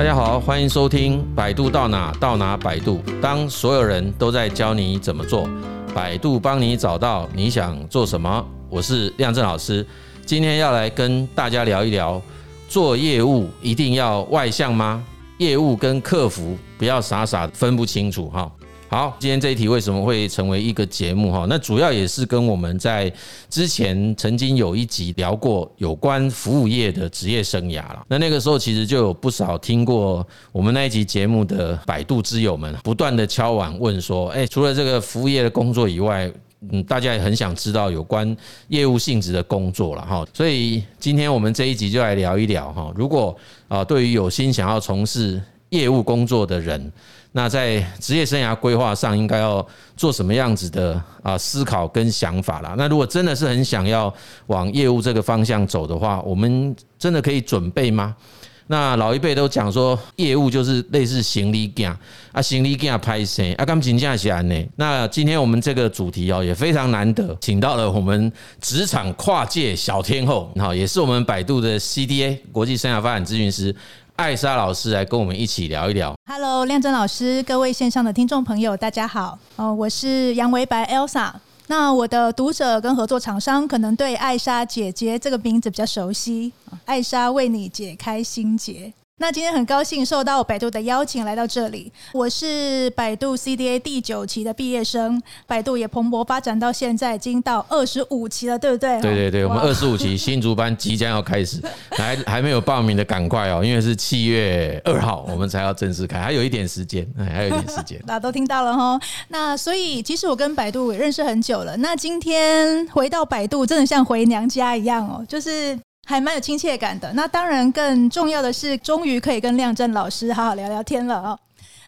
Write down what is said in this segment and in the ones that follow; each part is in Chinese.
大家好，欢迎收听百度到哪到哪百度。当所有人都在教你怎么做，百度帮你找到你想做什么。我是亮正老师，今天要来跟大家聊一聊，做业务一定要外向吗？业务跟客服不要傻傻分不清楚哈。好，今天这一题为什么会成为一个节目哈？那主要也是跟我们在之前曾经有一集聊过有关服务业的职业生涯了。那那个时候其实就有不少听过我们那一集节目的百度之友们不断的敲碗问说，哎，除了这个服务业的工作以外，嗯，大家也很想知道有关业务性质的工作了哈。所以今天我们这一集就来聊一聊哈，如果啊，对于有心想要从事业务工作的人，那在职业生涯规划上应该要做什么样子的啊思考跟想法啦？那如果真的是很想要往业务这个方向走的话，我们真的可以准备吗？那老一辈都讲说，业务就是类似行李架啊，行李架拍摄啊，刚请假起来呢。那今天我们这个主题哦也非常难得，请到了我们职场跨界小天后，好，也是我们百度的 CDA 国际生涯发展咨询师。艾莎老师来跟我们一起聊一聊。Hello，亮真老师，各位线上的听众朋友，大家好。哦，我是杨维白 Elsa。那我的读者跟合作厂商可能对艾莎姐姐这个名字比较熟悉。艾莎为你解开心结。那今天很高兴受到百度的邀请来到这里。我是百度 CDA 第九期的毕业生，百度也蓬勃发展到现在，已经到二十五期了，对不对？对对对，我们二十五期 新竹班即将要开始，还还没有报名的赶快哦，因为是七月二号我们才要正式开，还有一点时间，还有一点时间。大家都听到了哈。那所以其实我跟百度也认识很久了。那今天回到百度，真的像回娘家一样哦，就是。还蛮有亲切感的。那当然，更重要的是，终于可以跟亮正老师好好聊聊天了哦。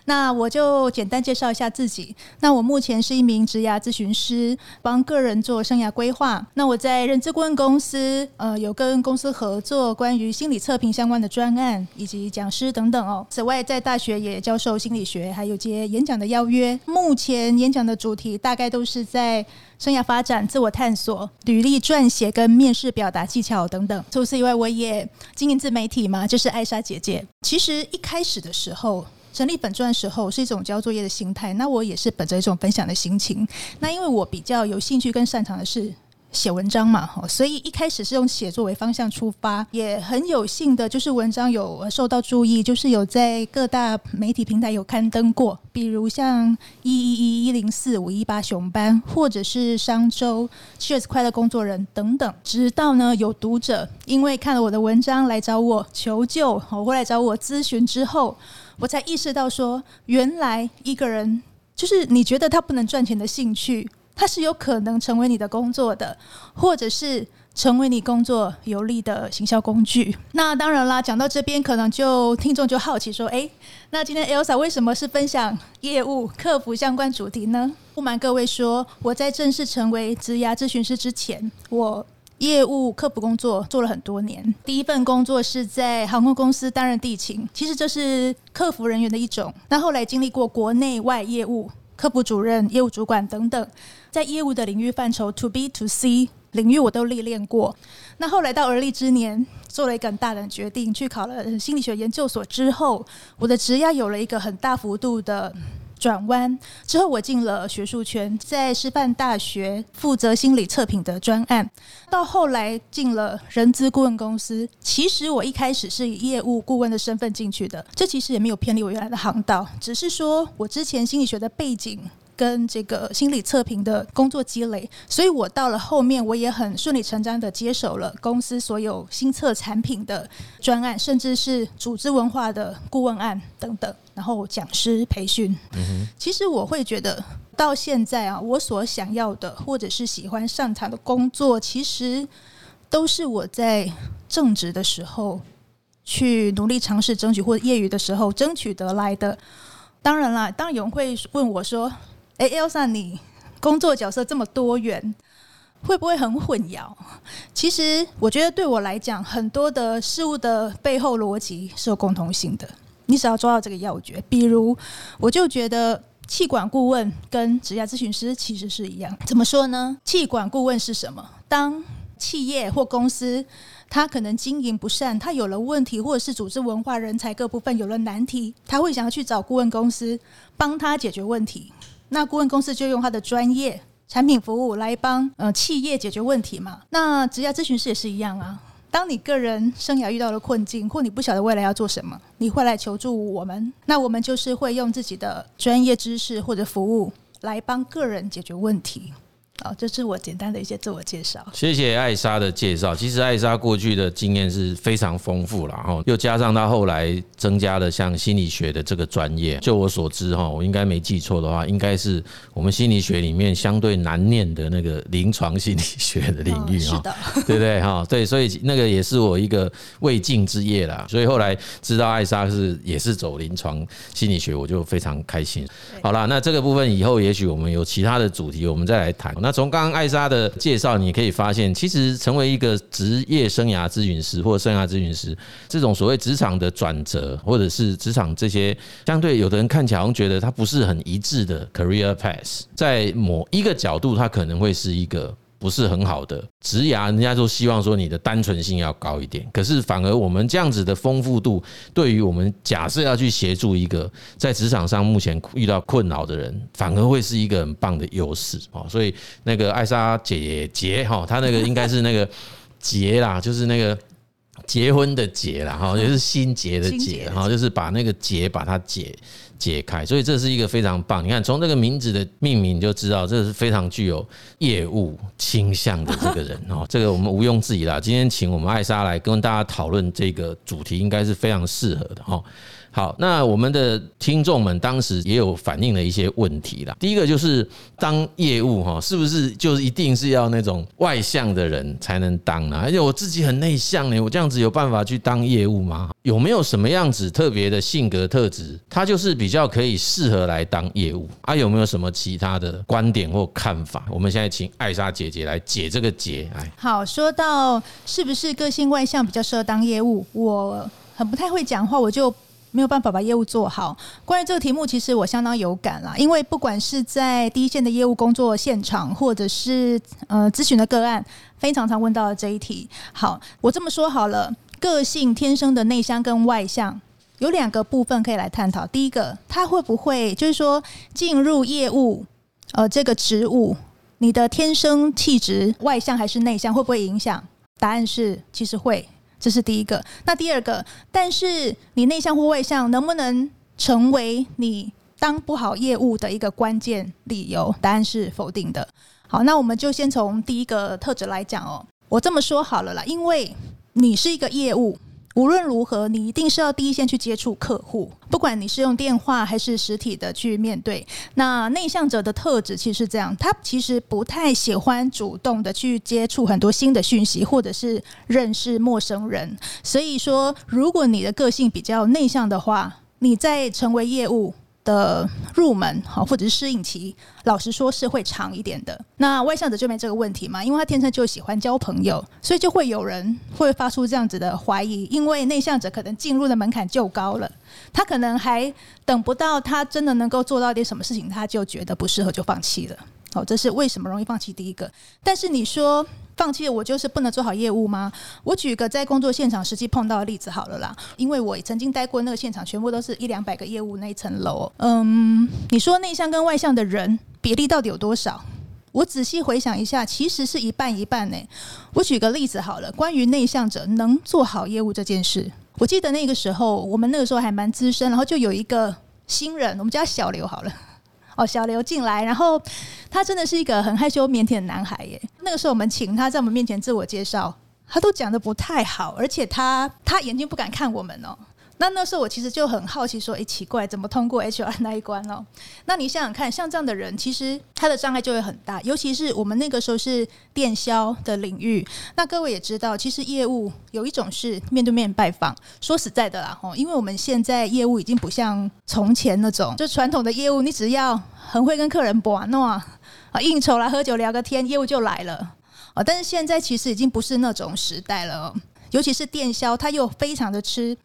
那我就简单介绍一下自己。那我目前是一名职涯咨询师，帮个人做生涯规划。那我在人资顾问公司，呃，有跟公司合作关于心理测评相关的专案以及讲师等等哦。此外，在大学也教授心理学，还有接演讲的邀约。目前演讲的主题大概都是在生涯发展、自我探索、履历撰写跟面试表达技巧等等。除此以外，我也经营自媒体嘛，就是艾莎姐姐。其实一开始的时候。整理本专的时候是一种交作业的心态，那我也是本着一种分享的心情。那因为我比较有兴趣跟擅长的是写文章嘛，所以一开始是用写作为方向出发，也很有幸的就是文章有受到注意，就是有在各大媒体平台有刊登过，比如像一一一一零四五一八熊班，或者是商周 Cheers 快乐工作人等等。直到呢有读者因为看了我的文章来找我求救，或来找我咨询之后。我才意识到说，原来一个人就是你觉得他不能赚钱的兴趣，他是有可能成为你的工作的，或者是成为你工作有利的行销工具。那当然啦，讲到这边，可能就听众就好奇说，诶，那今天 Elsa 为什么是分享业务客服相关主题呢？不瞒各位说，我在正式成为职涯咨询师之前，我。业务客服工作做了很多年，第一份工作是在航空公司担任地勤，其实这是客服人员的一种。那后来经历过国内外业务、客服主任、业务主管等等，在业务的领域范畴 To B To C 领域我都历练过。那后来到而立之年，做了一个很大胆的决定，去考了心理学研究所之后，我的职业有了一个很大幅度的。转弯之后，我进了学术圈，在师范大学负责心理测评的专案，到后来进了人资顾问公司。其实我一开始是以业务顾问的身份进去的，这其实也没有偏离我原来的航道，只是说我之前心理学的背景。跟这个心理测评的工作积累，所以我到了后面，我也很顺理成章的接手了公司所有新测产品的专案，甚至是组织文化的顾问案等等，然后讲师培训。其实我会觉得到现在啊，我所想要的或者是喜欢擅长的工作，其实都是我在正职的时候去努力尝试争取，或者业余的时候争取得来的。当然啦，当然有人会问我说。哎，Elsa，你工作角色这么多元，会不会很混淆？其实我觉得对我来讲，很多的事物的背后逻辑是有共同性的。你只要抓到这个要诀，比如，我就觉得气管顾问跟职业咨询师其实是一样。怎么说呢？气管顾问是什么？当企业或公司他可能经营不善，他有了问题，或者是组织文化、人才各部分有了难题，他会想要去找顾问公司帮他解决问题。那顾问公司就用他的专业产品服务来帮呃企业解决问题嘛。那职业咨询师也是一样啊。当你个人生涯遇到了困境，或你不晓得未来要做什么，你会来求助我们。那我们就是会用自己的专业知识或者服务来帮个人解决问题。好，这是我简单的一些自我介绍。谢谢艾莎的介绍。其实艾莎过去的经验是非常丰富了哈，又加上她后来增加了像心理学的这个专业。就我所知哈，我应该没记错的话，应该是我们心理学里面相对难念的那个临床心理学的领域哈。是的，对不对哈？对，所以那个也是我一个未竟之业啦。所以后来知道艾莎是也是走临床心理学，我就非常开心。好了，那这个部分以后也许我们有其他的主题，我们再来谈。那从刚刚艾莎的介绍，你可以发现，其实成为一个职业生涯咨询师或生涯咨询师，这种所谓职场的转折，或者是职场这些相对有的人看起来好像觉得它不是很一致的 career path，在某一个角度，它可能会是一个。不是很好的职涯，人家都希望说你的单纯性要高一点，可是反而我们这样子的丰富度，对于我们假设要去协助一个在职场上目前遇到困扰的人，反而会是一个很棒的优势哦。所以那个艾莎姐姐哈，她那个应该是那个结啦，就是那个结婚的结啦哈，就是心结的结哈，就是把那个结把它解。解开，所以这是一个非常棒。你看，从这个名字的命名就知道，这是非常具有业务倾向的这个人 哦。这个我们毋庸置疑啦。今天请我们艾莎来跟大家讨论这个主题，应该是非常适合的哈。好，那我们的听众们当时也有反映了一些问题啦。第一个就是当业务哈，是不是就是一定是要那种外向的人才能当呢？而且我自己很内向呢，我这样子有办法去当业务吗？有没有什么样子特别的性格特质，他就是比较可以适合来当业务？啊，有没有什么其他的观点或看法？我们现在请艾莎姐姐来解这个结。哎，好，说到是不是个性外向比较适合当业务，我很不太会讲话，我就。没有办法把业务做好。关于这个题目，其实我相当有感啦，因为不管是在第一线的业务工作现场，或者是呃咨询的个案，非常常问到的这一题。好，我这么说好了，个性天生的内向跟外向有两个部分可以来探讨。第一个，他会不会就是说进入业务呃这个职务，你的天生气质外向还是内向，会不会影响？答案是，其实会。这是第一个，那第二个，但是你内向或外向能不能成为你当不好业务的一个关键理由？答案是否定的。好，那我们就先从第一个特质来讲哦。我这么说好了啦，因为你是一个业务。无论如何，你一定是要第一线去接触客户，不管你是用电话还是实体的去面对。那内向者的特质其实是这样，他其实不太喜欢主动的去接触很多新的讯息，或者是认识陌生人。所以说，如果你的个性比较内向的话，你在成为业务的入门好，或者是适应期，老实说是会长一点的。那外向者就没这个问题嘛，因为他天生就喜欢交朋友，所以就会有人会发出这样子的怀疑，因为内向者可能进入的门槛就高了，他可能还等不到他真的能够做到点什么事情，他就觉得不适合就放弃了。好，这是为什么容易放弃第一个。但是你说。放弃了，我就是不能做好业务吗？我举个在工作现场实际碰到的例子好了啦，因为我曾经待过那个现场，全部都是一两百个业务那一层楼。嗯，你说内向跟外向的人比例到底有多少？我仔细回想一下，其实是一半一半呢。我举个例子好了，关于内向者能做好业务这件事，我记得那个时候我们那个时候还蛮资深，然后就有一个新人，我们叫小刘好了。哦，小刘进来，然后他真的是一个很害羞腼腆的男孩耶。那个时候我们请他在我们面前自我介绍，他都讲的不太好，而且他他眼睛不敢看我们哦。那那时候我其实就很好奇，说：“哎，奇怪，怎么通过 HR 那一关哦？”那你想想看，像这样的人，其实他的障碍就会很大。尤其是我们那个时候是电销的领域，那各位也知道，其实业务有一种是面对面拜访。说实在的啦，吼，因为我们现在业务已经不像从前那种，就传统的业务，你只要很会跟客人玩弄啊，应酬来喝酒聊个天，业务就来了啊。但是现在其实已经不是那种时代了，尤其是电销，它又非常的吃。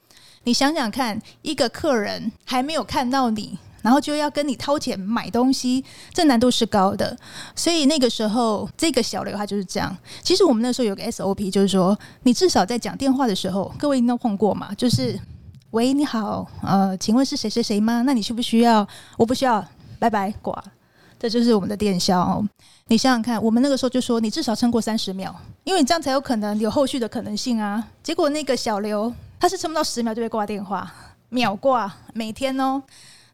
你想想看，一个客人还没有看到你，然后就要跟你掏钱买东西，这难度是高的。所以那个时候，这个小刘他就是这样。其实我们那时候有个 SOP，就是说，你至少在讲电话的时候，各位应该碰过嘛，就是喂，你好，呃，请问是谁谁谁吗？那你需不需要？我不需要，拜拜，挂。这就是我们的电销。你想想看，我们那个时候就说，你至少撑过三十秒，因为你这样才有可能有后续的可能性啊。结果那个小刘他是撑不到十秒就被挂电话，秒挂，每天哦。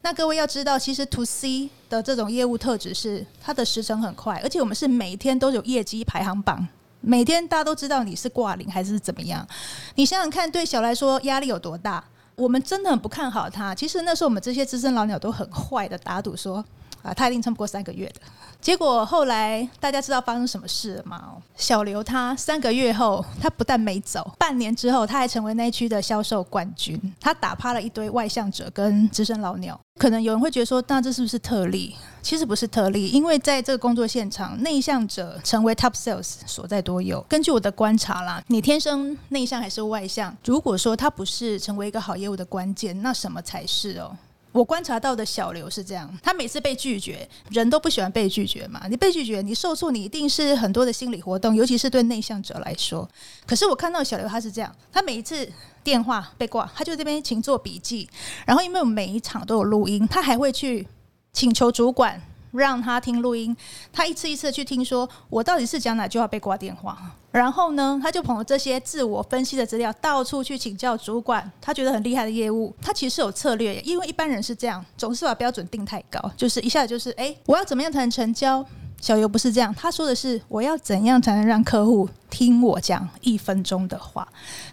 那各位要知道，其实 To C 的这种业务特质是它的时程很快，而且我们是每天都有业绩排行榜，每天大家都知道你是挂零还是怎么样。你想想看，对小来说压力有多大？我们真的很不看好他。其实那时候我们这些资深老鸟都很坏的打赌说。啊，他一定撑不过三个月的。结果后来大家知道发生什么事了吗？小刘他三个月后，他不但没走，半年之后他还成为那区的销售冠军。他打趴了一堆外向者跟资深老鸟。可能有人会觉得说，那这是不是特例？其实不是特例，因为在这个工作现场，内向者成为 top sales 所在多有。根据我的观察啦，你天生内向还是外向？如果说他不是成为一个好业务的关键，那什么才是哦？我观察到的小刘是这样，他每次被拒绝，人都不喜欢被拒绝嘛。你被拒绝，你受挫，你一定是很多的心理活动，尤其是对内向者来说。可是我看到小刘他是这样，他每一次电话被挂，他就这边请做笔记，然后因为我们每一场都有录音，他还会去请求主管。让他听录音，他一次一次去听，说我到底是讲哪句话被挂电话。然后呢，他就捧着这些自我分析的资料，到处去请教主管。他觉得很厉害的业务，他其实有策略，因为一般人是这样，总是把标准定太高，就是一下子就是，哎，我要怎么样才能成交？小刘不是这样，他说的是我要怎样才能让客户听我讲一分钟的话？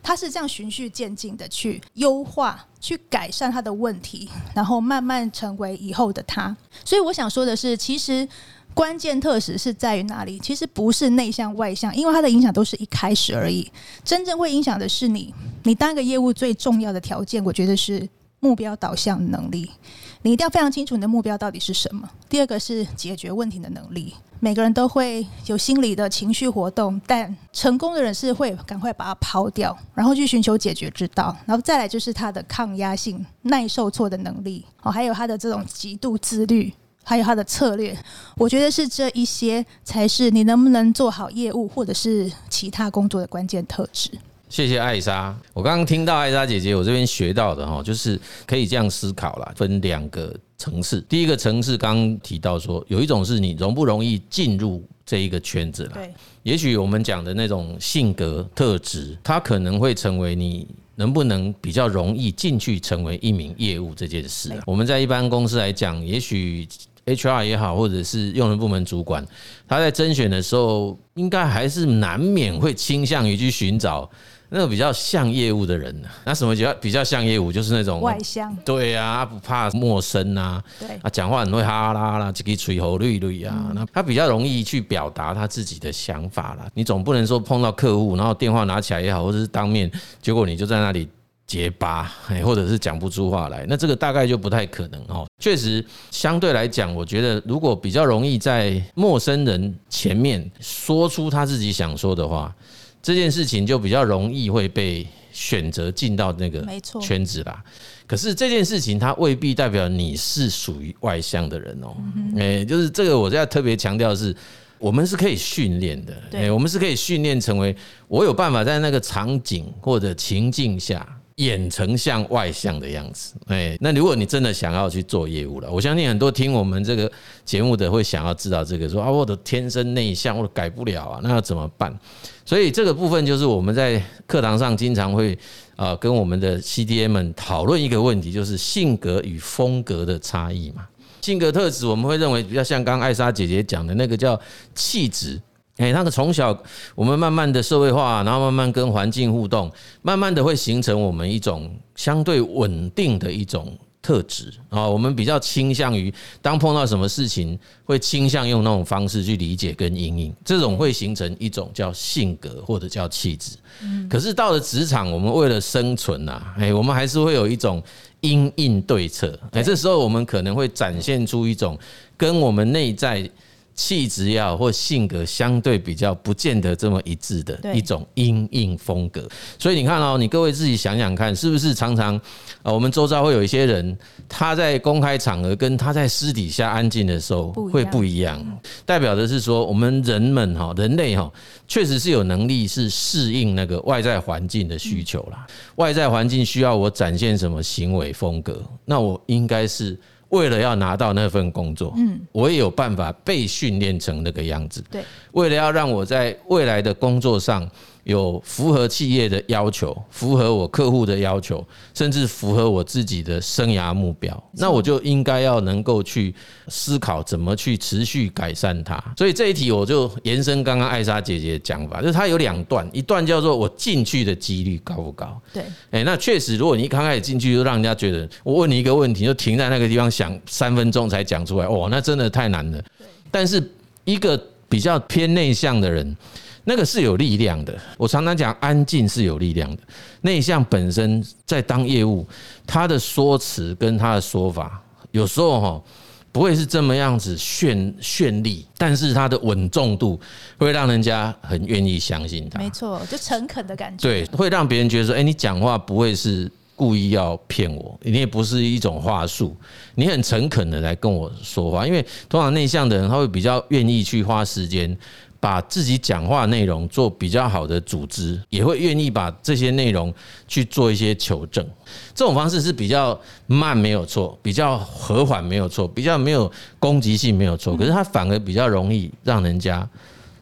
他是这样循序渐进的去优化、去改善他的问题，然后慢慢成为以后的他。所以我想说的是，其实关键特质是在于哪里？其实不是内向外向，因为它的影响都是一开始而已。真正会影响的是你，你当一个业务最重要的条件，我觉得是目标导向能力。你一定要非常清楚你的目标到底是什么。第二个是解决问题的能力。每个人都会有心理的情绪活动，但成功的人是会赶快把它抛掉，然后去寻求解决之道。然后再来就是他的抗压性、耐受挫的能力，哦，还有他的这种极度自律，还有他的策略。我觉得是这一些才是你能不能做好业务或者是其他工作的关键特质。谢谢艾莎，我刚刚听到艾莎姐姐，我这边学到的哈，就是可以这样思考啦，分两个层次。第一个层次刚刚提到说，有一种是你容不容易进入这一个圈子了。对，也许我们讲的那种性格特质，它可能会成为你能不能比较容易进去成为一名业务这件事。我们在一般公司来讲，也许 HR 也好，或者是用人部门主管，他在甄选的时候，应该还是难免会倾向于去寻找。那个比较像业务的人，那什么叫比较像业务，就是那种外向，对啊，不怕陌生啊，对。啊，讲话很会哈啦啦，这个吹喉绿绿啊，那他比较容易去表达他自己的想法啦。你总不能说碰到客户，然后电话拿起来也好，或者是当面，结果你就在那里结巴，或者是讲不出话来，那这个大概就不太可能哦。确实，相对来讲，我觉得如果比较容易在陌生人前面说出他自己想说的话。这件事情就比较容易会被选择进到那个圈子啦。可是这件事情它未必代表你是属于外向的人哦。诶，就是这个我要特别强调的是，我们是可以训练的。诶，我们是可以训练成为我有办法在那个场景或者情境下。演成像外向的样子，哎，那如果你真的想要去做业务了，我相信很多听我们这个节目的会想要知道这个，说啊，我的天生内向，我改不了啊，那要怎么办？所以这个部分就是我们在课堂上经常会啊跟我们的 CDM 们讨论一个问题，就是性格与风格的差异嘛。性格特质我们会认为比较像刚艾莎姐姐讲的那个叫气质。哎，那个从小我们慢慢的社会化，然后慢慢跟环境互动，慢慢的会形成我们一种相对稳定的一种特质啊。我们比较倾向于当碰到什么事情，会倾向用那种方式去理解跟应应，这种会形成一种叫性格或者叫气质。可是到了职场，我们为了生存呐，哎，我们还是会有一种因应对策。哎，这时候我们可能会展现出一种跟我们内在。气质也好或性格相对比较不见得这么一致的一种阴应风格。所以你看哦，你各位自己想想看，是不是常常啊，我们周遭会有一些人，他在公开场合跟他在私底下安静的时候会不一样，代表的是说我们人们哈，人类哈，确实是有能力是适应那个外在环境的需求啦。外在环境需要我展现什么行为风格，那我应该是。为了要拿到那份工作，嗯，我也有办法被训练成那个样子。对，为了要让我在未来的工作上。有符合企业的要求，符合我客户的要求，甚至符合我自己的生涯目标，那我就应该要能够去思考怎么去持续改善它。所以这一题我就延伸刚刚艾莎姐姐的讲法，就是它有两段，一段叫做我进去的几率高不高？对，哎，那确实，如果你一刚开始进去就让人家觉得我问你一个问题就停在那个地方想三分钟才讲出来，哦，那真的太难了。但是一个比较偏内向的人。那个是有力量的，我常常讲安静是有力量的。内向本身在当业务，他的说辞跟他的说法，有时候哈不会是这么样子绚绚丽，但是他的稳重度会让人家很愿意相信他。没错，就诚恳的感觉。对，会让别人觉得说，哎，你讲话不会是故意要骗我，你也不是一种话术，你很诚恳的来跟我说话。因为通常内向的人，他会比较愿意去花时间。把自己讲话内容做比较好的组织，也会愿意把这些内容去做一些求证。这种方式是比较慢，没有错；比较和缓，没有错；比较没有攻击性，没有错。可是它反而比较容易让人家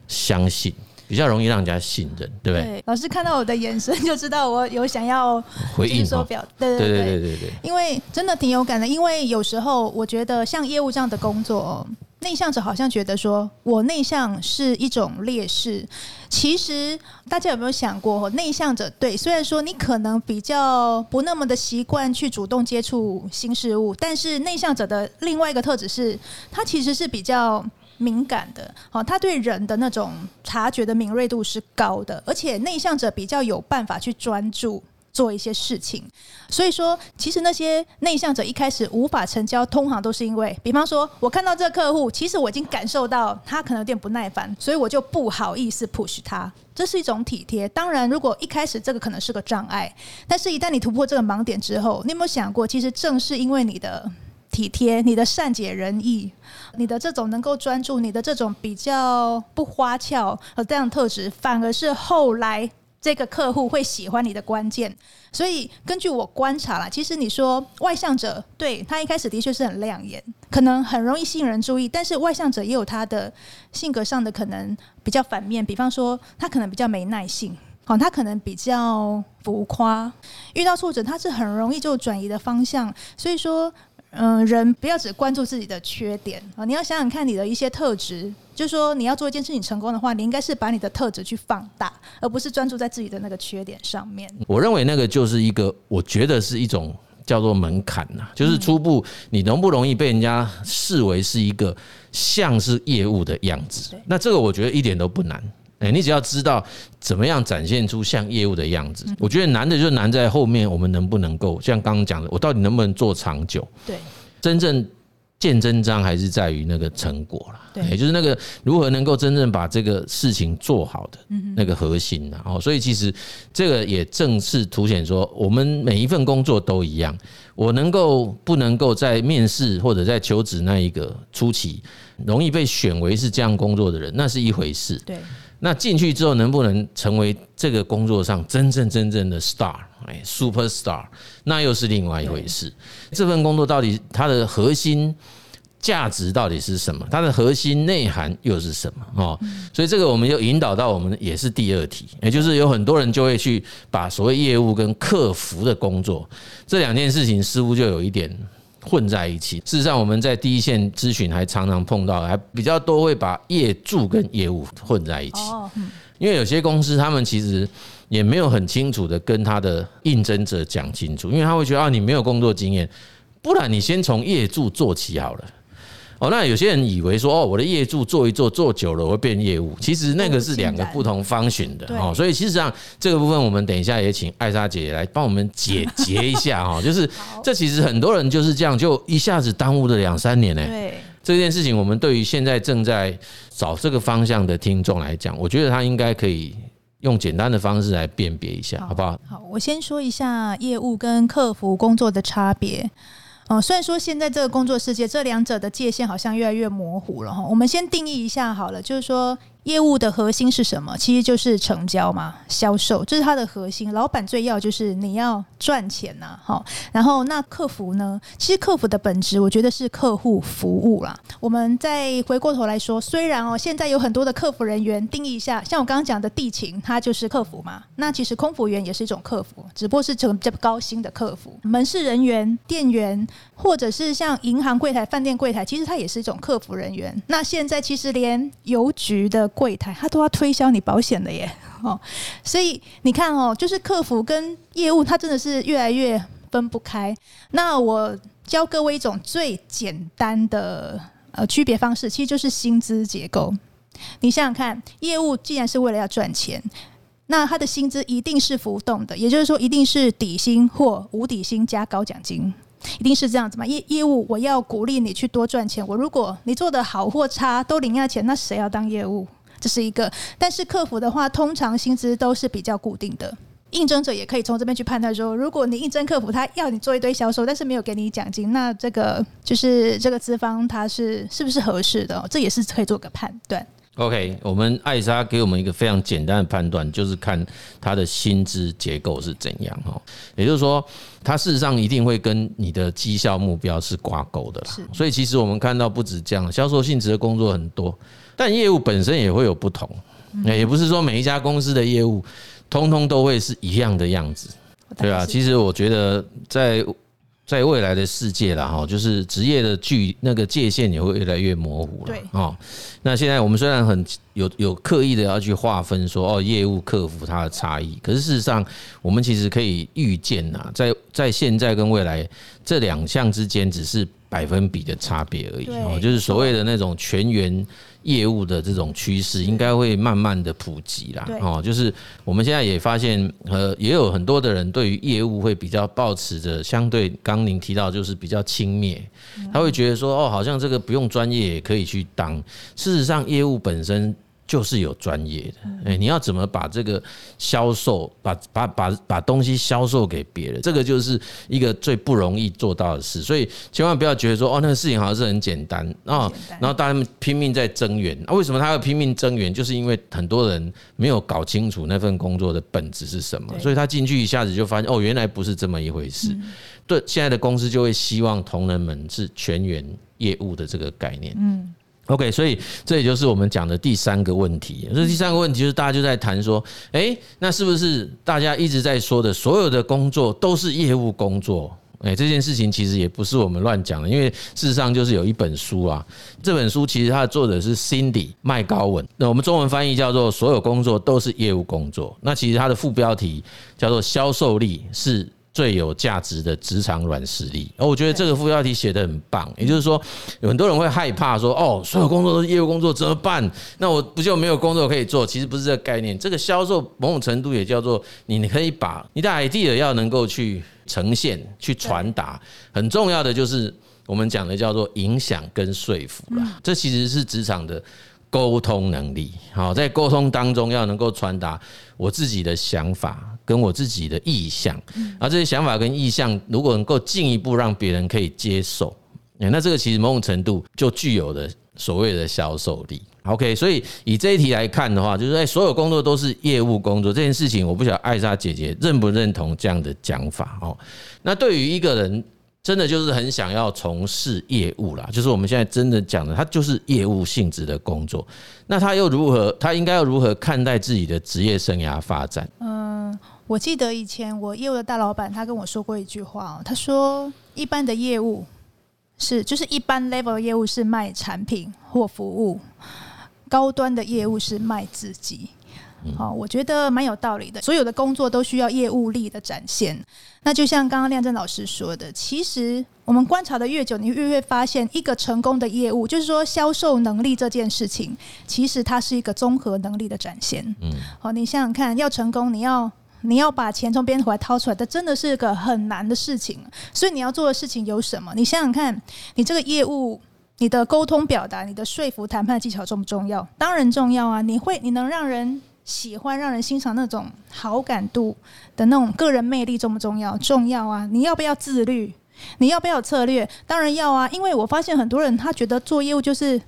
相信，比较容易让人家信任，对不对？对，老师看到我的眼神就知道我有想要回应说表，对对对对对对。因为真的挺有感的，因为有时候我觉得像业务这样的工作。内向者好像觉得说，我内向是一种劣势。其实大家有没有想过，内向者对，虽然说你可能比较不那么的习惯去主动接触新事物，但是内向者的另外一个特质是，他其实是比较敏感的。好，他对人的那种察觉的敏锐度是高的，而且内向者比较有办法去专注。做一些事情，所以说，其实那些内向者一开始无法成交，通常都是因为，比方说，我看到这个客户，其实我已经感受到他可能有点不耐烦，所以我就不好意思 push 他，这是一种体贴。当然，如果一开始这个可能是个障碍，但是一旦你突破这个盲点之后，你有没有想过，其实正是因为你的体贴、你的善解人意、你的这种能够专注、你的这种比较不花俏和这样特质，反而是后来。这个客户会喜欢你的关键，所以根据我观察啦，其实你说外向者对他一开始的确是很亮眼，可能很容易吸引人注意，但是外向者也有他的性格上的可能比较反面，比方说他可能比较没耐性，好，他可能比较浮夸，遇到挫折他是很容易就转移的方向，所以说。嗯，人不要只关注自己的缺点啊，你要想想看你的一些特质。就是说，你要做一件事情成功的话，你应该是把你的特质去放大，而不是专注在自己的那个缺点上面。我认为那个就是一个，我觉得是一种叫做门槛呐，就是初步你容不容易被人家视为是一个像是业务的样子。那这个我觉得一点都不难。哎，你只要知道怎么样展现出像业务的样子，我觉得难的就难在后面，我们能不能够像刚刚讲的，我到底能不能做长久？对，真正见真章还是在于那个成果啦。对，也就是那个如何能够真正把这个事情做好的那个核心。然后，所以其实这个也正是凸显说，我们每一份工作都一样，我能够不能够在面试或者在求职那一个初期容易被选为是这样工作的人，那是一回事。对。那进去之后能不能成为这个工作上真正真正的 star，哎，super star，那又是另外一回事。这份工作到底它的核心价值到底是什么？它的核心内涵又是什么？哦，所以这个我们又引导到我们也是第二题，也就是有很多人就会去把所谓业务跟客服的工作这两件事情似乎就有一点。混在一起。事实上，我们在第一线咨询还常常碰到，还比较多会把业助跟业务混在一起。因为有些公司他们其实也没有很清楚的跟他的应征者讲清楚，因为他会觉得啊，你没有工作经验，不然你先从业助做起好了。哦，那有些人以为说，哦，我的业助做一做，做久了我会变业务，其实那个是两个不同方寻的哦。所以其实上这个部分，我们等一下也请艾莎姐姐来帮我们解 结一下哈。就是这其实很多人就是这样，就一下子耽误了两三年呢。对。这件事情，我们对于现在正在找这个方向的听众来讲，我觉得他应该可以用简单的方式来辨别一下，好不好？好，我先说一下业务跟客服工作的差别。哦，虽然说现在这个工作世界，这两者的界限好像越来越模糊了哈。我们先定义一下好了，就是说。业务的核心是什么？其实就是成交嘛，销售，这是它的核心。老板最要就是你要赚钱呐，好。然后那客服呢？其实客服的本质，我觉得是客户服务啦。我们再回过头来说，虽然哦，现在有很多的客服人员，定义一下，像我刚刚讲的地勤，它就是客服嘛。那其实空服员也是一种客服，只不过是这种比较高薪的客服。门市人员、店员，或者是像银行柜台、饭店柜台，其实它也是一种客服人员。那现在其实连邮局的柜台，他都要推销你保险的耶，哦，所以你看哦，就是客服跟业务，它真的是越来越分不开。那我教各位一种最简单的呃区别方式，其实就是薪资结构。你想想看，业务既然是为了要赚钱，那他的薪资一定是浮动的，也就是说，一定是底薪或无底薪加高奖金。一定是这样子嘛？业业务我要鼓励你去多赚钱。我如果你做的好或差都领下钱，那谁要当业务？这是一个。但是客服的话，通常薪资都是比较固定的。应征者也可以从这边去判断说，如果你应征客服，他要你做一堆销售，但是没有给你奖金，那这个就是这个资方他是是不是合适的？这也是可以做个判断。OK，我们艾莎给我们一个非常简单的判断，就是看他的薪资结构是怎样哈。也就是说，他事实上一定会跟你的绩效目标是挂钩的啦。所以其实我们看到不止这样，销售性质的工作很多，但业务本身也会有不同。也不是说每一家公司的业务通通都会是一样的样子，对啊，其实我觉得在。在未来的世界啦，哈，就是职业的距那个界限也会越来越模糊了。对，哦，那现在我们虽然很有有刻意的要去划分说哦，业务客服它的差异，可是事实上我们其实可以预见呐，在在现在跟未来这两项之间只是百分比的差别而已。哦，就是所谓的那种全员。业务的这种趋势应该会慢慢的普及啦，哦，就是我们现在也发现，呃，也有很多的人对于业务会比较抱持着相对，刚您提到就是比较轻蔑，他会觉得说，哦，好像这个不用专业也可以去当，事实上业务本身。就是有专业的，哎，你要怎么把这个销售，把把把把东西销售给别人，这个就是一个最不容易做到的事。所以千万不要觉得说，哦，那个事情好像是很简单啊，然后大家拼命在增援。那为什么他要拼命增援？就是因为很多人没有搞清楚那份工作的本质是什么，所以他进去一下子就发现，哦，原来不是这么一回事。对，现在的公司就会希望同仁们是全员业务的这个概念。嗯。OK，所以这也就是我们讲的第三个问题。这第三个问题就是大家就在谈说，诶，那是不是大家一直在说的，所有的工作都是业务工作？诶，这件事情其实也不是我们乱讲的，因为事实上就是有一本书啊，这本书其实它的作者是 Cindy 麦高文，那我们中文翻译叫做“所有工作都是业务工作”。那其实它的副标题叫做“销售力是”。最有价值的职场软实力，而我觉得这个副标题写得很棒。也就是说，有很多人会害怕说：“哦，所有工作都是业务工作，怎么办？那我不就没有工作可以做？”其实不是这个概念。这个销售某种程度也叫做，你可以把你的 idea 要能够去呈现、去传达。很重要的就是我们讲的叫做影响跟说服啦。这其实是职场的。沟通能力，好，在沟通当中要能够传达我自己的想法跟我自己的意向，而这些想法跟意向如果能够进一步让别人可以接受，那这个其实某种程度就具有了所谓的销售力。OK，所以以这一题来看的话，就是在所有工作都是业务工作这件事情，我不晓得艾莎姐姐认不认同这样的讲法哦。那对于一个人。真的就是很想要从事业务啦，就是我们现在真的讲的，他就是业务性质的工作。那他又如何？他应该要如何看待自己的职业生涯发展？嗯，我记得以前我业务的大老板他跟我说过一句话，他说一般的业务是就是一般 level 的业务是卖产品或服务，高端的业务是卖自己。好，我觉得蛮有道理的。所有的工作都需要业务力的展现。那就像刚刚亮正老师说的，其实我们观察的越久，你越会发现，一个成功的业务，就是说销售能力这件事情，其实它是一个综合能力的展现。嗯，好，你想想看，要成功，你要你要把钱从别人口袋掏出来，这真的是个很难的事情。所以你要做的事情有什么？你想想看，你这个业务。你的沟通表达、你的说服谈判技巧重不重要？当然重要啊！你会，你能让人喜欢、让人欣赏那种好感度的那种个人魅力重不重要？重要啊！你要不要自律？你要不要策略？当然要啊！因为我发现很多人他觉得做业务就是，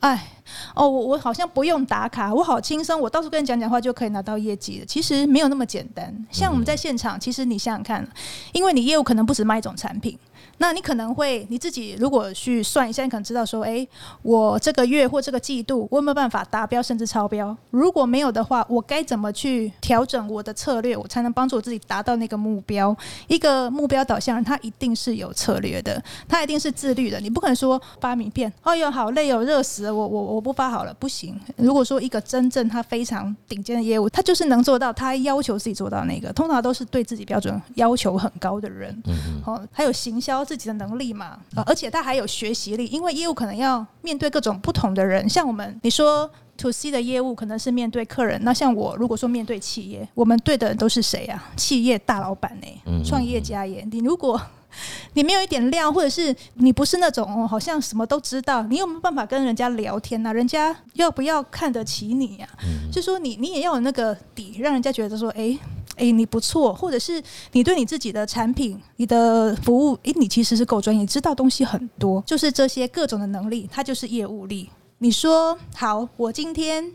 哎。哦，我我好像不用打卡，我好轻松，我到处跟人讲讲话就可以拿到业绩了。其实没有那么简单。像我们在现场，其实你想想看，因为你业务可能不止卖一种产品。那你可能会你自己如果去算一下，你可能知道说，诶，我这个月或这个季度我有没有办法达标甚至超标？如果没有的话，我该怎么去调整我的策略，我才能帮助我自己达到那个目标？一个目标导向人，他一定是有策略的，他一定是自律的。你不可能说发名片，哎呦好累哦，热死了，我我我不发好了，不行。如果说一个真正他非常顶尖的业务，他就是能做到，他要求自己做到那个，通常都是对自己标准要求很高的人。嗯嗯。好，还有行销。自己的能力嘛，而且他还有学习力，因为业务可能要面对各种不同的人，像我们你说 to C 的业务可能是面对客人，那像我如果说面对企业，我们对的人都是谁啊？企业大老板呢？创业家耶。你如果 你没有一点料，或者是你不是那种好像什么都知道，你有没有办法跟人家聊天呢？人家要不要看得起你呀？就说你你也要有那个底，让人家觉得说，哎。诶，你不错，或者是你对你自己的产品、你的服务，诶，你其实是够专业，知道东西很多，就是这些各种的能力，它就是业务力。你说好，我今天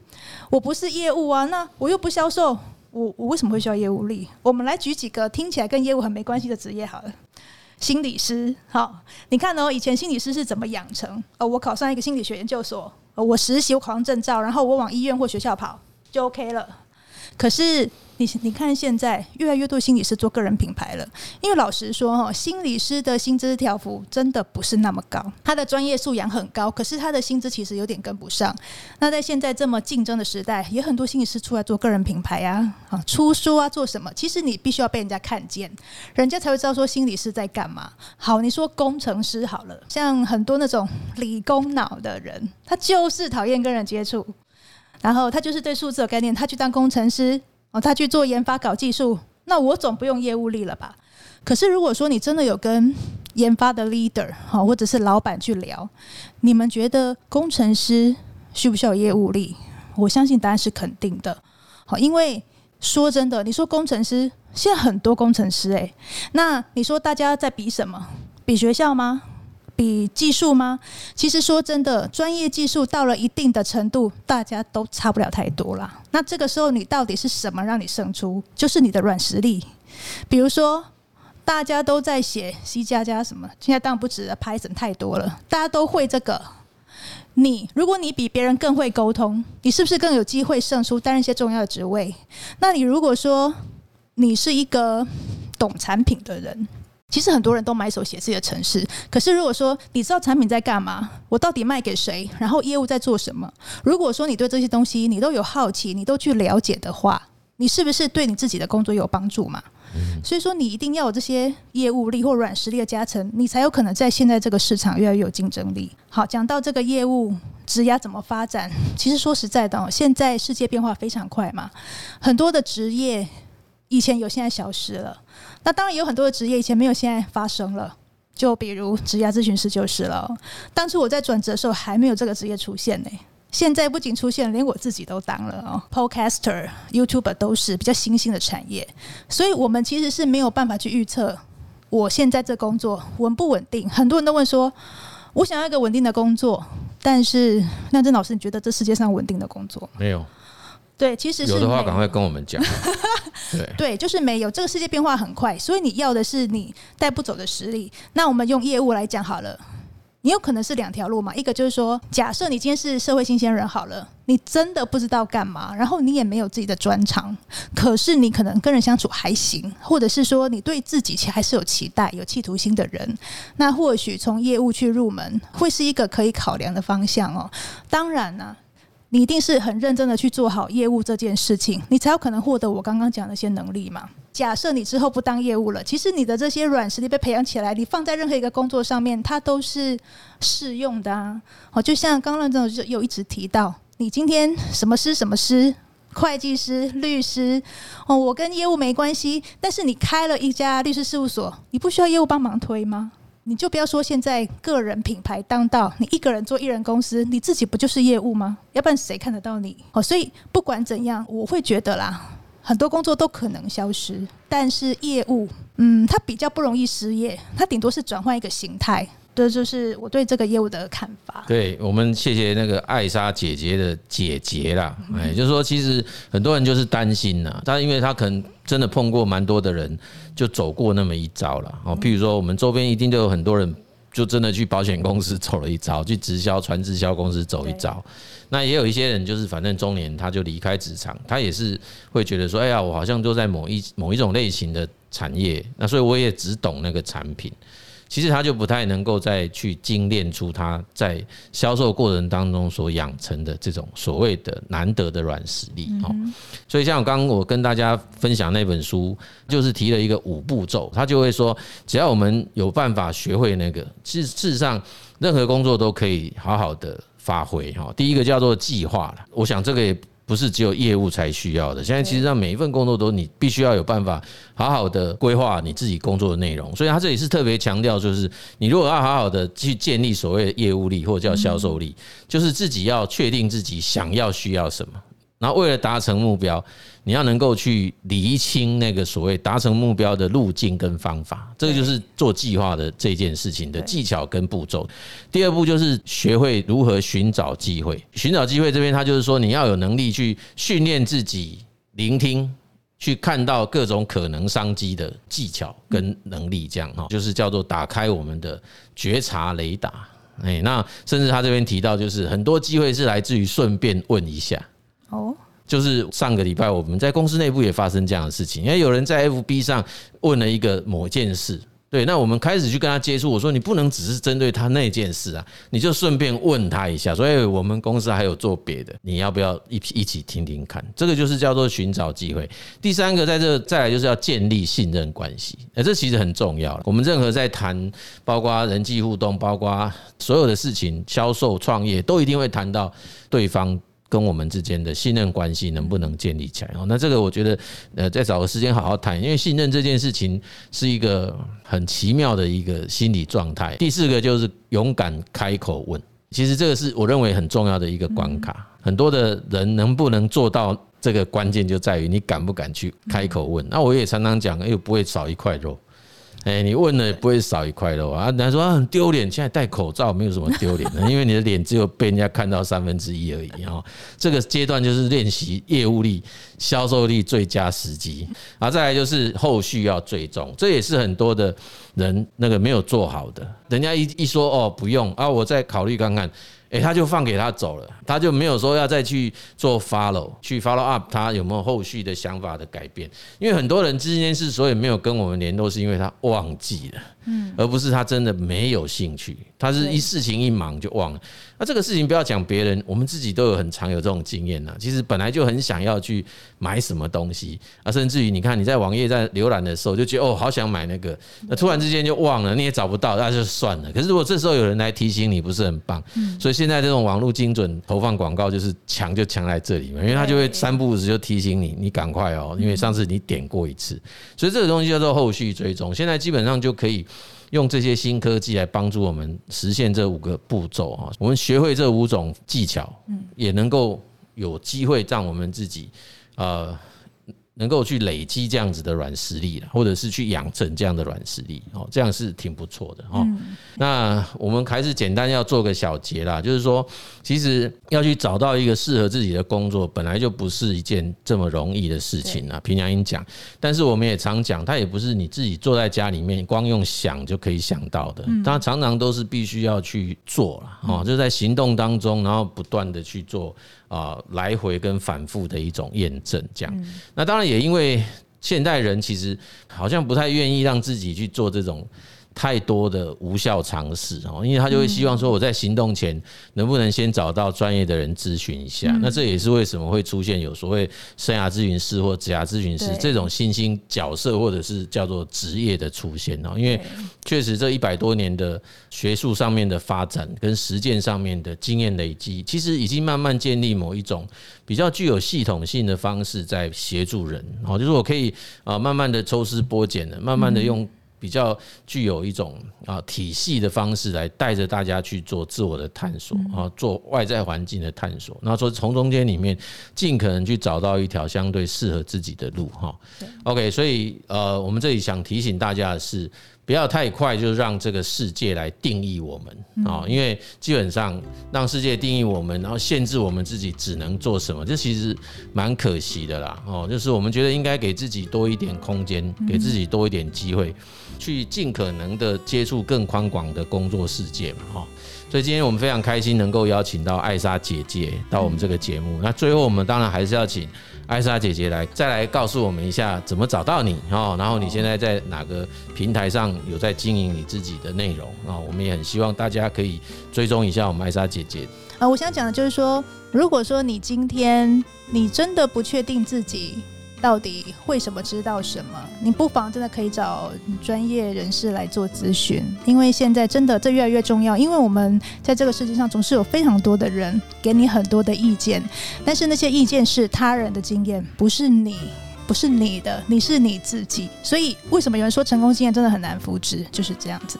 我不是业务啊，那我又不销售，我我为什么会需要业务力？我们来举几个听起来跟业务很没关系的职业好了，心理师。好，你看哦，以前心理师是怎么养成？哦，我考上一个心理学研究所，我实习，我考上证照，然后我往医院或学校跑就 OK 了。可是。你你看，现在越来越多心理师做个人品牌了。因为老实说，哈，心理师的薪资条幅真的不是那么高。他的专业素养很高，可是他的薪资其实有点跟不上。那在现在这么竞争的时代，也很多心理师出来做个人品牌啊，啊，出书啊，做什么？其实你必须要被人家看见，人家才会知道说心理师在干嘛。好，你说工程师好了，像很多那种理工脑的人，他就是讨厌跟人接触，然后他就是对数字有概念，他去当工程师。哦，他去做研发搞技术，那我总不用业务力了吧？可是如果说你真的有跟研发的 leader 哈，或者是老板去聊，你们觉得工程师需不需要业务力？我相信答案是肯定的。好，因为说真的，你说工程师现在很多工程师诶，那你说大家在比什么？比学校吗？比技术吗？其实说真的，专业技术到了一定的程度，大家都差不了太多啦。那这个时候，你到底是什么让你胜出？就是你的软实力。比如说，大家都在写 C 加加什么，现在当然不止了，Python 太多了，大家都会这个。你如果你比别人更会沟通，你是不是更有机会胜出，担任一些重要的职位？那你如果说你是一个懂产品的人。其实很多人都买手写自己的城市，可是如果说你知道产品在干嘛，我到底卖给谁，然后业务在做什么？如果说你对这些东西你都有好奇，你都去了解的话，你是不是对你自己的工作有帮助嘛？所以说你一定要有这些业务力或软实力的加成，你才有可能在现在这个市场越来越有竞争力。好，讲到这个业务职涯怎么发展，其实说实在的哦，现在世界变化非常快嘛，很多的职业以前有，现在消失了。那当然有很多的职业以前没有，现在发生了。就比如职业咨询师就是了。当初我在转职的时候还没有这个职业出现呢。现在不仅出现，连我自己都当了哦。Podcaster、YouTuber 都是比较新兴的产业，所以我们其实是没有办法去预测我现在这工作稳不稳定。很多人都问说，我想要一个稳定的工作，但是亮震老师，你觉得这世界上稳定的工作没有？对，其实是有的话，赶快跟我们讲。对对，就是没有。这个世界变化很快，所以你要的是你带不走的实力。那我们用业务来讲好了，你有可能是两条路嘛。一个就是说，假设你今天是社会新鲜人好了，你真的不知道干嘛，然后你也没有自己的专长，可是你可能跟人相处还行，或者是说你对自己其实还是有期待、有企图心的人，那或许从业务去入门会是一个可以考量的方向哦。当然呢、啊。你一定是很认真的去做好业务这件事情，你才有可能获得我刚刚讲的那些能力嘛。假设你之后不当业务了，其实你的这些软实力被培养起来，你放在任何一个工作上面，它都是适用的啊。哦，就像刚刚这种，就有一直提到，你今天什么师什么师，会计师、律师，哦，我跟业务没关系，但是你开了一家律师事务所，你不需要业务帮忙推吗？你就不要说现在个人品牌当道，你一个人做艺人公司，你自己不就是业务吗？要不然谁看得到你？哦，所以不管怎样，我会觉得啦，很多工作都可能消失，但是业务，嗯，它比较不容易失业，它顶多是转换一个形态。这就是我对这个业务的看法。对，我们谢谢那个艾莎姐姐的姐姐啦，哎，就是说，其实很多人就是担心呐，他因为他可能真的碰过蛮多的人，就走过那么一遭了哦。譬如说，我们周边一定都有很多人，就真的去保险公司走了一遭，去直销、传直销公司走一遭。那也有一些人，就是反正中年他就离开职场，他也是会觉得说，哎呀，我好像就在某一某一种类型的产业，那所以我也只懂那个产品。其实他就不太能够再去精炼出他在销售过程当中所养成的这种所谓的难得的软实力哦。所以像我刚刚我跟大家分享那本书，就是提了一个五步骤，他就会说，只要我们有办法学会那个，事事实上任何工作都可以好好的发挥哈。第一个叫做计划了，我想这个也。不是只有业务才需要的，现在其实让每一份工作都你必须要有办法好好的规划你自己工作的内容，所以他这里是特别强调，就是你如果要好好的去建立所谓的业务力或者叫销售力，就是自己要确定自己想要需要什么。然后为了达成目标，你要能够去厘清那个所谓达成目标的路径跟方法，这个就是做计划的这件事情的技巧跟步骤。第二步就是学会如何寻找机会。寻找机会这边，他就是说你要有能力去训练自己聆听，去看到各种可能商机的技巧跟能力，这样哈，就是叫做打开我们的觉察雷达。哎，那甚至他这边提到，就是很多机会是来自于顺便问一下。哦，就是上个礼拜我们在公司内部也发生这样的事情，因为有人在 FB 上问了一个某件事，对，那我们开始去跟他接触，我说你不能只是针对他那件事啊，你就顺便问他一下，所以我们公司还有做别的，你要不要一一起听听看？这个就是叫做寻找机会。第三个，在这再来就是要建立信任关系，那，这其实很重要。我们任何在谈，包括人际互动，包括所有的事情，销售、创业，都一定会谈到对方。跟我们之间的信任关系能不能建立起来？哦，那这个我觉得，呃，再找个时间好好谈，因为信任这件事情是一个很奇妙的一个心理状态。第四个就是勇敢开口问，其实这个是我认为很重要的一个关卡。很多的人能不能做到这个关键就在于你敢不敢去开口问。那我也常常讲，又不会少一块肉。哎，你问了也不会少一块肉啊！人家说很丢脸，现在戴口罩没有什么丢脸的，因为你的脸只有被人家看到三分之一而已哦。这个阶段就是练习业务力、销售力最佳时机啊！再来就是后续要追踪，这也是很多的人那个没有做好的。人家一一说哦不用啊，我再考虑看看。诶，他就放给他走了，他就没有说要再去做 follow，去 follow up，他有没有后续的想法的改变？因为很多人之间之所以没有跟我们联络，是因为他忘记了。嗯，而不是他真的没有兴趣，他是一事情一忙就忘了。那这个事情不要讲别人，我们自己都有很常有这种经验呢。其实本来就很想要去买什么东西啊，甚至于你看你在网页在浏览的时候就觉得哦，好想买那个，那突然之间就忘了，你也找不到，那就算了。可是如果这时候有人来提醒你，不是很棒？所以现在这种网络精准投放广告就是强就强在这里嘛，因为他就会三不五时就提醒你，你赶快哦，因为上次你点过一次，所以这个东西叫做后续追踪。现在基本上就可以。用这些新科技来帮助我们实现这五个步骤啊，我们学会这五种技巧，嗯也能够有机会让我们自己呃。能够去累积这样子的软实力了，或者是去养成这样的软实力哦，这样是挺不错的哦。那我们还是简单要做个小结啦，就是说，其实要去找到一个适合自己的工作，本来就不是一件这么容易的事情啊。平良英讲，但是我们也常讲，它也不是你自己坐在家里面光用想就可以想到的，它常常都是必须要去做了哦，就在行动当中，然后不断的去做。啊，来回跟反复的一种验证，这样。那当然也因为现代人其实好像不太愿意让自己去做这种。太多的无效尝试哦，因为他就会希望说，我在行动前能不能先找到专业的人咨询一下？那这也是为什么会出现有所谓生涯咨询师或职涯咨询师这种新兴角色，或者是叫做职业的出现哦。因为确实这一百多年的学术上面的发展跟实践上面的经验累积，其实已经慢慢建立某一种比较具有系统性的方式在协助人哦，就是我可以啊慢慢的抽丝剥茧的，慢慢的用。比较具有一种啊体系的方式来带着大家去做自我的探索啊，做外在环境的探索。然后说从中间里面尽可能去找到一条相对适合自己的路哈。OK，所以呃，我们这里想提醒大家的是。不要太快就让这个世界来定义我们啊，因为基本上让世界定义我们，然后限制我们自己只能做什么，这其实蛮可惜的啦。哦，就是我们觉得应该给自己多一点空间，给自己多一点机会，去尽可能的接触更宽广的工作世界嘛。哈，所以今天我们非常开心能够邀请到艾莎姐姐到我们这个节目。那最后我们当然还是要请。艾莎姐姐来，再来告诉我们一下怎么找到你哦。然后你现在在哪个平台上有在经营你自己的内容啊？我们也很希望大家可以追踪一下我们艾莎姐姐。啊，我想讲的就是说，如果说你今天你真的不确定自己。到底为什么知道什么？你不妨真的可以找专业人士来做咨询，因为现在真的这越来越重要。因为我们在这个世界上总是有非常多的人给你很多的意见，但是那些意见是他人的经验，不是你，不是你的，你是你自己。所以为什么有人说成功经验真的很难复制？就是这样子。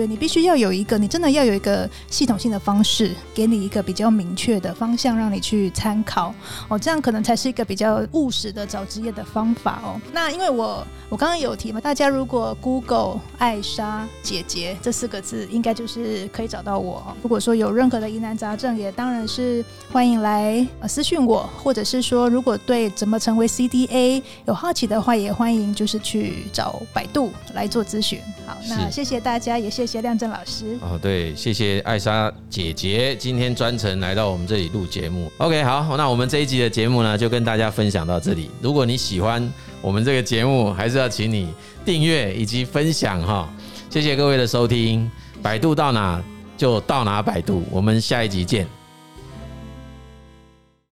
对，你必须要有一个，你真的要有一个系统性的方式，给你一个比较明确的方向，让你去参考哦，这样可能才是一个比较务实的找职业的方法哦。那因为我我刚刚有提嘛，大家如果 Google 艾莎姐姐这四个字，应该就是可以找到我。如果说有任何的疑难杂症，也当然是欢迎来私讯我，或者是说如果对怎么成为 CDA 有好奇的话，也欢迎就是去找百度来做咨询。好，那谢谢大家，也谢谢。谢亮正老师哦，对，谢谢艾莎姐姐今天专程来到我们这里录节目。OK，好，那我们这一集的节目呢，就跟大家分享到这里。如果你喜欢我们这个节目，还是要请你订阅以及分享哈。谢谢各位的收听，百度到哪就到哪百度，我们下一集见。